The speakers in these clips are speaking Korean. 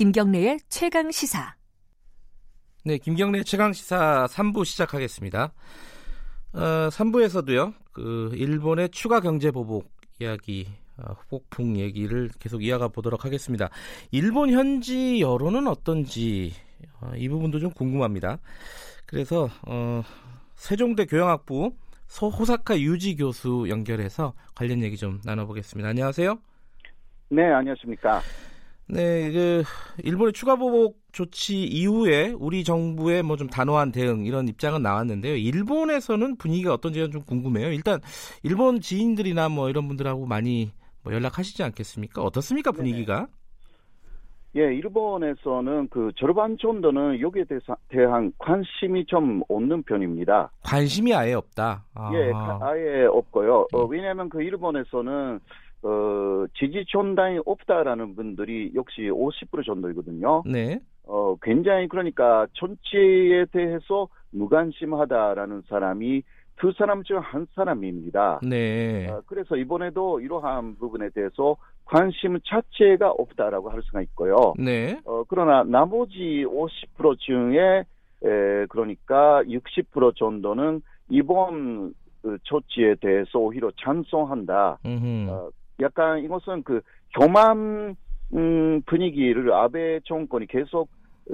김경래의 최강 시사. 네, 김경래 최강 시사 3부 시작하겠습니다. 어, 3부에서도요, 그, 일본의 추가 경제 보복 이야기, 어, 폭풍 얘기를 계속 이어가 보도록 하겠습니다. 일본 현지 여론은 어떤지, 어, 이 부분도 좀 궁금합니다. 그래서, 어, 세종대 교양학부 소호사카 유지 교수 연결해서 관련 얘기 좀 나눠보겠습니다. 안녕하세요. 네, 안녕하십니까. 네, 그 일본의 추가 보복 조치 이후에 우리 정부의 뭐 좀 단호한 대응 이런 입장은 나왔는데요. 일본에서는 분위기가 어떤지는 좀 궁금해요. 일단 일본 지인들이나 뭐 이런 분들하고 많이 뭐 연락하시지 않겠습니까? 어떻습니까 분위기가? 네. 예, 일본에서는 그 절반 정도는 여기에 대한 관심이 좀 없는 편입니다. 관심이 아예 없다. 아. 예, 아예 없고요. 어, 왜냐하면 그 일본에서는 어, 지지 전당이 없다라는 분들이 역시 50% 정도이거든요. 네. 어, 굉장히 그러니까 전체에 대해서 무관심하다라는 사람이 두 사람 중 한 사람입니다. 네. 어, 그래서 이번에도 이러한 부분에 대해서 관심 자체가 없다라고 할 수가 있고요. 네. 어, 그러나 나머지 50% 중에 에, 그러니까 60% 정도는 이번 그 조치에 대해서 오히려 찬성한다. 어, 약간 이것은 그 교만 음, 분위기를 아베 정권이 계속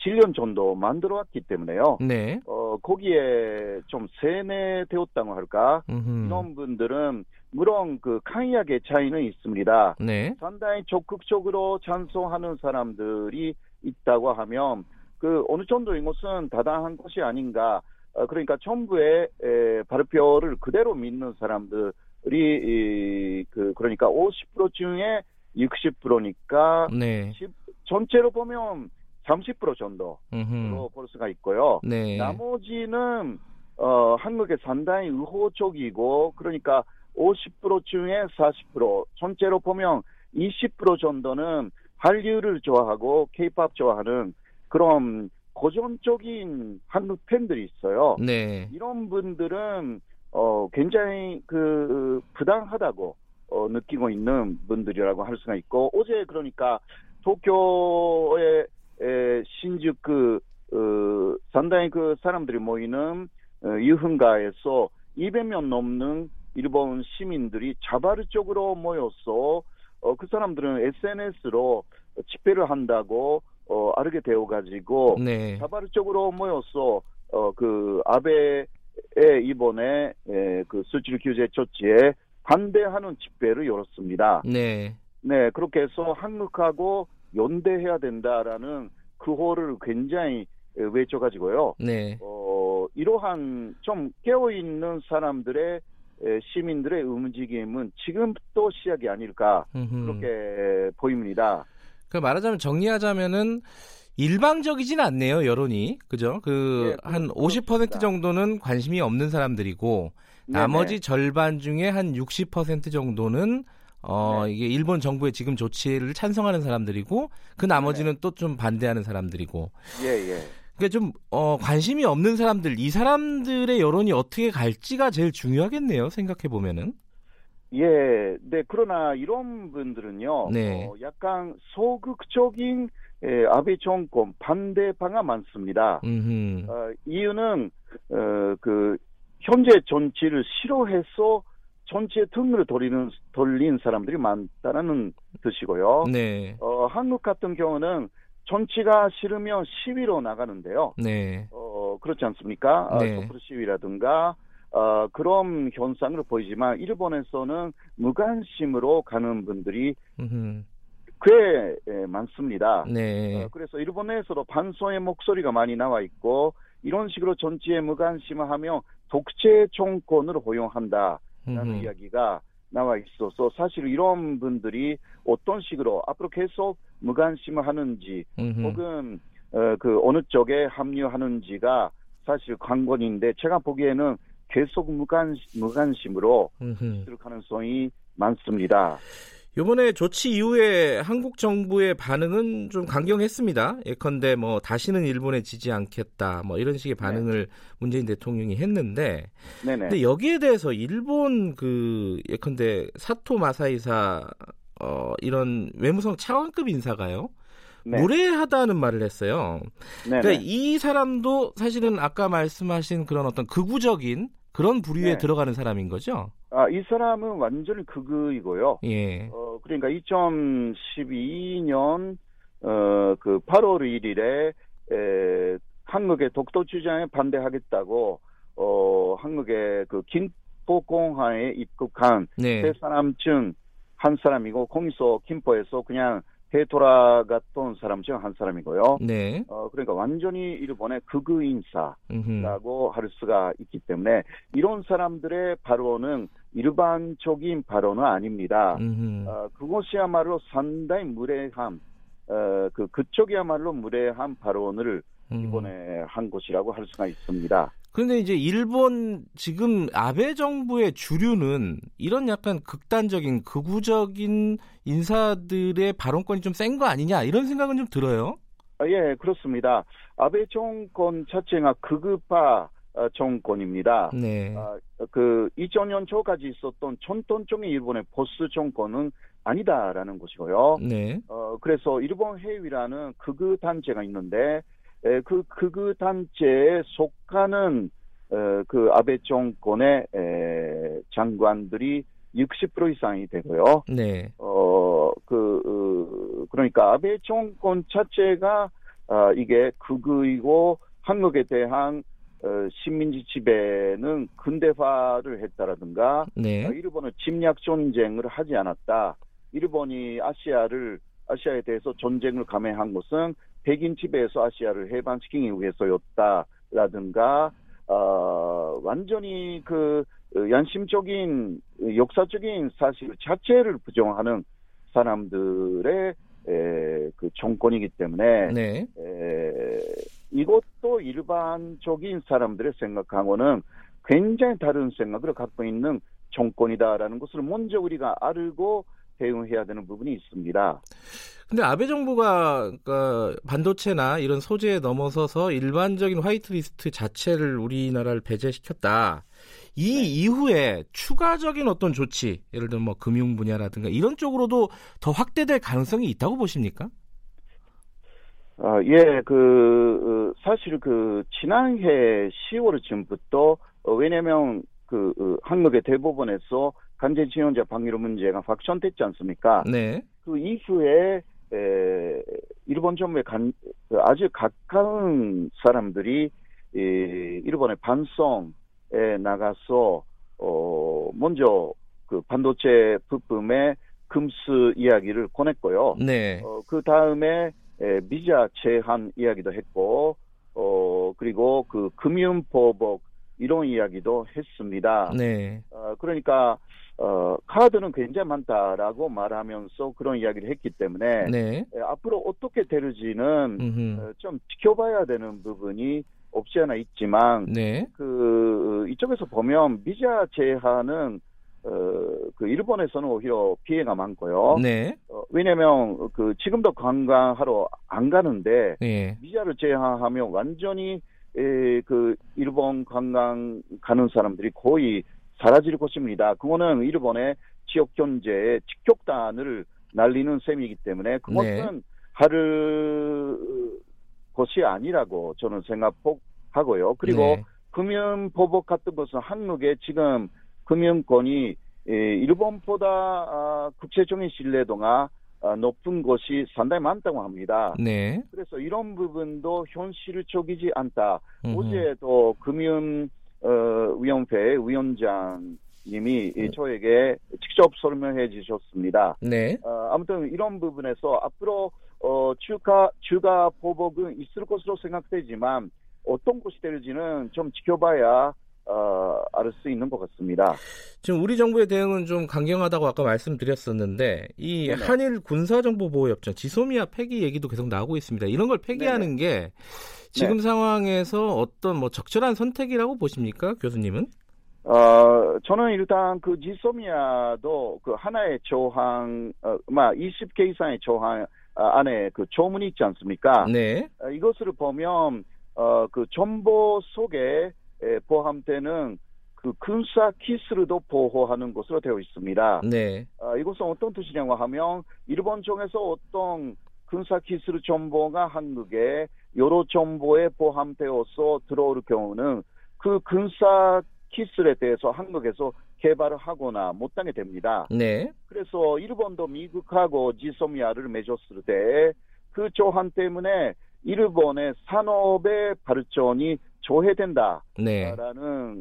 7년 정도 만들어 왔기 때문에요. 네. 어, 거기에 좀 세뇌되었다고 할까? 음흠. 이런 분들은 물론 그 강약의 차이는 있습니다. 네. 상당히 적극적으로 찬성하는 사람들이 있다고 하면 그 어느 정도 이것은 다당한 것이 아닌가. 어, 그러니까 정부의 에, 발표를 그대로 믿는 사람들 이, 그, 그러니까 50% 중에 60%니까. 네. 전체로 보면 30% 정도로 음흠. 볼 수가 있고요. 네. 나머지는, 어, 한국에 상당히 의호적이고, 그러니까 50% 중에 40%, 전체로 보면 20% 정도는 한류를 좋아하고, 케이팝 좋아하는 그런 고전적인 한국 팬들이 있어요. 네. 이런 분들은 어, 굉장히 그 부당하다고 어, 느끼고 있는 분들이라고 할 수가 있고 어제 그러니까 도쿄의 에, 신宿그 어, 상당히 그 사람들이 모이는 어, 유흥가에서 200명 넘는 일본 시민들이 자발적으로 모여서 어, 그 사람들은 SNS로 집회를 한다고 어, 알게 되어 가지고 네. 자발적으로 모여서 어, 그 아베 에 이번에 에, 그 수출 규제 조치에 반대하는 집회를 열었습니다. 네. 네, 그렇게 해서 한국하고 연대해야 된다라는 그호를 굉장히 외쳐가지고요. 네. 어, 이러한 좀 깨어있는 사람들의 에, 시민들의 움직임은 지금부터 시작이 아닐까. 그렇게 보입니다. 그 말하자면 정리하자면은 일방적이진 않네요 여론이 그죠? 그한 네, 50% 정도는 관심이 없는 사람들이고 네네. 나머지 절반 중에 한 60% 정도는 어 네. 이게 일본 정부의 지금 조치를 찬성하는 사람들이고 그 나머지는 또좀 반대하는 사람들이고 예, 예. 그러니까 좀 어, 관심이 없는 사람들 이 사람들의 여론이 어떻게 갈지가 제일 중요하겠네요 생각해 보면은 예, 네, 그러나 이런 분들은요, 네. 어, 약간 소극적인 예, 아베 정권 반대파가 많습니다. 음. 어, 이유는 어, 그 현재 정치를 싫어해서 전체 등을 돌리는 돌린 사람들이 많다는 뜻이고요. 네. 어, 한국 같은 경우는 정치가 싫으면 시위로 나가는데요. 네. 어, 그렇지 않습니까? 아, 네. 촛불 시위라든가 어, 그런 현상을 보이지만 일본에서는 무관심으로 가는 분들이 음흠. 꽤 예, 많습니다. 네. 어, 그래서 일본에서도 반성의 목소리가 많이 나와 있고 이런 식으로 정치에 무관심을 하면 독재 정권을 허용한다라는 음흠. 이야기가 나와 있어서 사실 이런 분들이 어떤 식으로 앞으로 계속 무관심을 하는지 음흠. 혹은 어, 그 어느 쪽에 합류하는지가 사실 관건인데 제가 보기에는 계속 무관심, 무관심으로. 들 가능성이 많습니다. 이번에 조치 이후에 한국 정부의 반응은 좀 강경했습니다. 예컨대 뭐 다시는 일본에 지지 않겠다 뭐 이런 식의 반응을 문재인 대통령이 했는데 네네. 근데 여기에 대해서 일본 그 예컨대 사토 마사이사 어 이런 외무성 차관급 인사가요. 네. 무례하다는 말을 했어요. 네. 그러니까 이 사람도 사실은 아까 말씀하신 그런 어떤 극우적인 그런 부류에 네. 들어가는 사람인 거죠. 아, 이 사람은 완전히 극이고요. 예. 어, 그러니까 2012년 어, 그 8월 1일에 에, 한국의 독도 주장에 반대하겠다고 어, 한국의 그 김포공항에 입국한 네. 세 사람 중 한 사람이고 거기서 김포에서 그냥 되돌아갔던 사람 중 한 사람이고요. 네. 어, 그러니까 완전히 일본의 극우 인사. 음흠. 라고 할 수가 있기 때문에 이런 사람들의 발언은 일반적인 발언은 아닙니다. 음흠. 어, 그것이야말로 상당히 무례함, 어, 그 그쪽이야말로 무례한 발언을 음. 이번에 한 것이라고 할 수가 있습니다. 그런데 이제 일본 지금 아베 정부의 주류는 이런 약간 극단적인 극우적인 인사들의 발언권이 좀 센 거 아니냐 이런 생각은 좀 들어요. 아, 예, 그렇습니다. 아베 정권 자체가 극우파 어, 정권입니다. 네. 아, 그 2000년 초까지 있었던 전통적인 일본의 보수 정권은 아니다라는 것이고요. 네. 어, 그래서 일본 해위라는 극우 단체가 있는데, 에, 그 극우 단체에 속하는, 어, 그 아베 정권의, 에, 장관들이 60% 이상이 되고요. 네. 어, 그, 어, 그러니까 아베 정권 자체가, 아, 이게 극우이고 한국에 대한 어, 식민지 지배는 근대화를 했다라든가, 네. 어, 일본은 침략 전쟁을 하지 않았다. 일본이 아시아를 아시아에 대해서 전쟁을 감행한 것은 백인 지배에서 아시아를 해방시키기 위해서였다라든가 어, 완전히 그 어, 양심적인 어, 역사적인 사실 자체를 부정하는 사람들의 에, 그 정권이기 때문에 네. 에, 이것도 일반적인 사람들의 생각하고는 굉장히 다른 생각을 갖고 있는 정권이다라는 것을 먼저 우리가 알고 대응해야 되는 부분이 있습니다. 근데 아베 정부가 그러니까 반도체나 이런 소재에 넘어서서 일반적인 화이트리스트 자체를 우리나라를 배제시켰다. 이 네. 이후에 추가적인 어떤 조치, 예를 들면 뭐 금융 분야라든가 이런 쪽으로도 더 확대될 가능성이 있다고 보십니까? 아, 예, 그, 어, 사실 그, 지난해 10월 쯤부터, 어, 왜냐면 그, 어, 한국의 대법원에서 간제지원자 방위로 문제가 확정됐지 않습니까? 네. 그 이후에, 에, 일본 정부에 간, 그 아주 가까운 사람들이, 이, 일본의 반성에 나가서, 어, 먼저 그 반도체 부품의 금수 이야기를 꺼냈고요. 네. 어, 그 다음에 에, 비자 제한 이야기도 했고, 어, 그리고 그 금융보복 이런 이야기도 했습니다. 네. 어, 그러니까, 어, 카드는 굉장히 많다라고 말하면서 그런 이야기를 했기 때문에, 네. 에, 앞으로 어떻게 되는지는. 어, 좀 지켜봐야 되는 부분이 없지 않아 있지만, 네. 그, 이쪽에서 보면 비자 제한은, 어, 그 일본에서는 오히려 피해가 많고요. 네. 어, 왜냐면 그 지금도 관광하러 안 가는데 네. 비자를 제한하면 완전히 에, 그 일본 관광 가는 사람들이 거의 사라질 것입니다. 그거는 일본의 지역 경제에 직격탄을 날리는 셈이기 때문에 그것은 하를 것이 아니라고 저는 생각하고요. 그리고 네. 금융 보복 같은 것은 한국의 지금 금융권이 에, 일본보다 아, 국제적인 신뢰도가 아, 높은 것이 상당히 많다고 합니다. 네. 그래서 이런 부분도 현실적이지 않다. 음흠. 어제도 금융 어, 위원회 위원장님이 이 저에게 직접 설명해 주셨습니다. 네. 어, 아무튼 이런 부분에서 앞으로 어, 주가 주가 보복은 있을 것으로 생각되지만 어떤 것이 될지는 좀 지켜봐야 어, 알 수 있는 것 같습니다. 지금 우리 정부의 대응은 좀 강경하다고 아까 말씀드렸었는데 이 네네. 한일 군사정보보호협정 지소미아 폐기 얘기도 계속 나오고 있습니다. 이런 걸 폐기하는 게 지금 네. 상황에서 어떤 뭐 적절한 선택이라고 보십니까, 교수님은? 어, 저는 일단 그 지소미아도 그 하나의 조항, 어, 막 20개 이상의 조항 아, 안에 그 조문이 있지 않습니까? 네, 어, 이것을 보면 어, 그 정보 속에 에, 포함되는 그 군사 키스를도 보호하는 것으로 되어 있습니다. 네, 어, 이것은 어떤 뜻이냐고 하면 일본 쪽에서 어떤 군사 기술 정보가 한국에 여러 정보에 포함되어서 들어올 경우는 그 군사 기술에 대해서 한국에서 개발을 하거나 못하게 됩니다. 네. 그래서 일본도 미국하고 지소미아를 맺었을 때 그 조항 때문에 일본의 산업의 발전이 조회된다라는 네.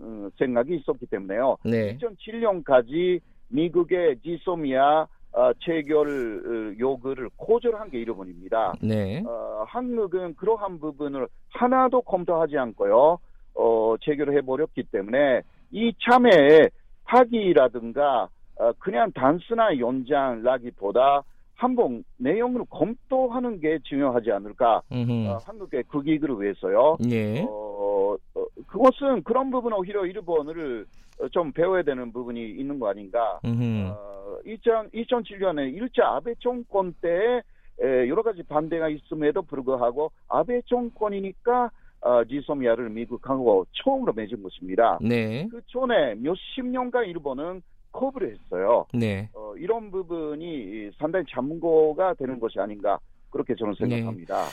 어, 생각이 있었기 때문에요. 네. 2007년까지 미국의 지소미아 어, 체결 어, 요구를 거절한 게 일본입니다. 네. 어, 한국은 그러한 부분을 하나도 검토하지 않고요, 어, 체결을 해버렸기 때문에 이 참여의 파기라든가 어, 그냥 단순한 연장라기보다 한번 내용을 검토하는 게 중요하지 않을까. 어, 한국의 국익을 위해서요. 예. 어, 어, 그것은 그런 부분은 오히려 일본을 어, 좀 배워야 되는 부분이 있는 거 아닌가. 음흠. 어, 2000, 2007년에 일자 아베 정권 때 에, 여러 가지 반대가 있음에도 불구하고 아베 정권이니까 어, 지소미아를 미국하고 처음으로 맺은 것입니다. 네. 그 전에 몇십 년간 일본은 거부를 했어요. 네. 어, 이런 부분이 상당히 참고가 되는 것이 아닌가 그렇게 저는 네. 생각합니다.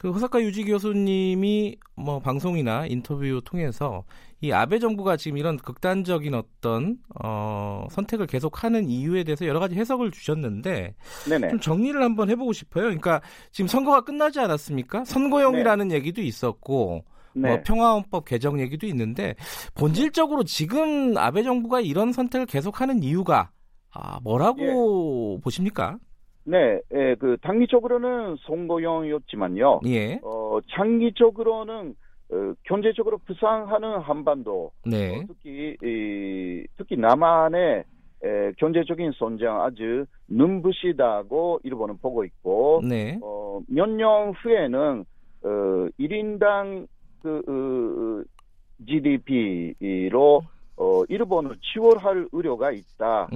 그 호사카 유지 교수님이 뭐 방송이나 인터뷰 통해서 이 아베 정부가 지금 이런 극단적인 어떤 어 선택을 계속하는 이유에 대해서 여러 가지 해석을 주셨는데 네네. 좀 정리를 한번 해보고 싶어요. 그러니까 지금 선거가 끝나지 않았습니까? 선거용이라는 얘기도 있었고 네. 뭐 평화헌법 개정 얘기도 있는데 본질적으로 지금 아베 정부가 이런 선택을 계속하는 이유가 아, 뭐라고 보십니까? 네, 예, 그 단기적으로는 선거용이었지만요. 예, 어, 장기적으로는 어, 경제적으로 부상하는 한반도, 네, 어, 특히 이, 특히 남한의 에, 경제적인 성장 아주 눈부시다고 일본은 보고 있고, 네, 어, 몇 년 후에는 어, 1인당 그 어, GDP로 어, 일본을 지원할 의료가 있다.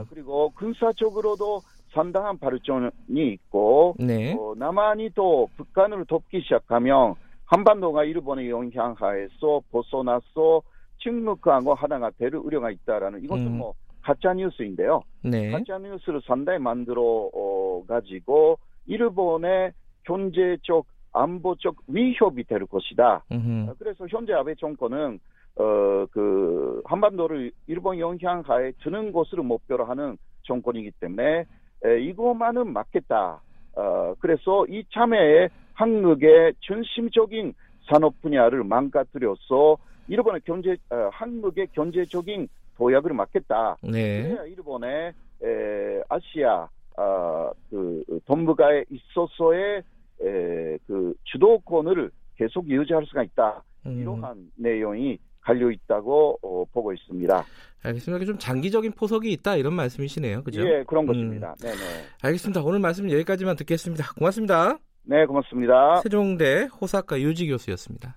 어, 그리고 군사적으로도 상당한 발전이 있고 네, 어, 남한이 또 북한을 돕기 시작하면 한반도가 일본의 영향하에서 벗어나서 침묵하고 하나가 될 우려가 있다라는 이것은 음. 뭐 가짜 뉴스인데요. 네, 가짜 뉴스를 상당히 만들어 어, 가지고 일본의 경제적 안보적 위협이 될 것이다. 음흠. 어, 그래서 현재 아베 정권은 어, 그 한반도를 일본 영향하에 드는 것으로 목표로 하는 정권이기 때문에 에, 이것만은 맞겠다. 어, 그래서 이 참여에 한국의 중심적인 산업 분야를 망가뜨려서 일본의 경제, 어, 한국의 경제적인 도약을 막겠다. 네, 일본의 에, 아시아 아, 그 동북아에 있어서의 에, 그 주도권을 계속 유지할 수가 있다. 음, 이러한 내용이 갈려 있다고 어, 보고 있습니다. 알겠습니다. 좀 장기적인 포석이 있다 이런 말씀이시네요, 그죠? 예, 그런 음. 것입니다. 네, 네. 알겠습니다. 오늘 말씀 여기까지만 듣겠습니다. 고맙습니다. 네, 고맙습니다. 세종대 호사카 유지 교수였습니다.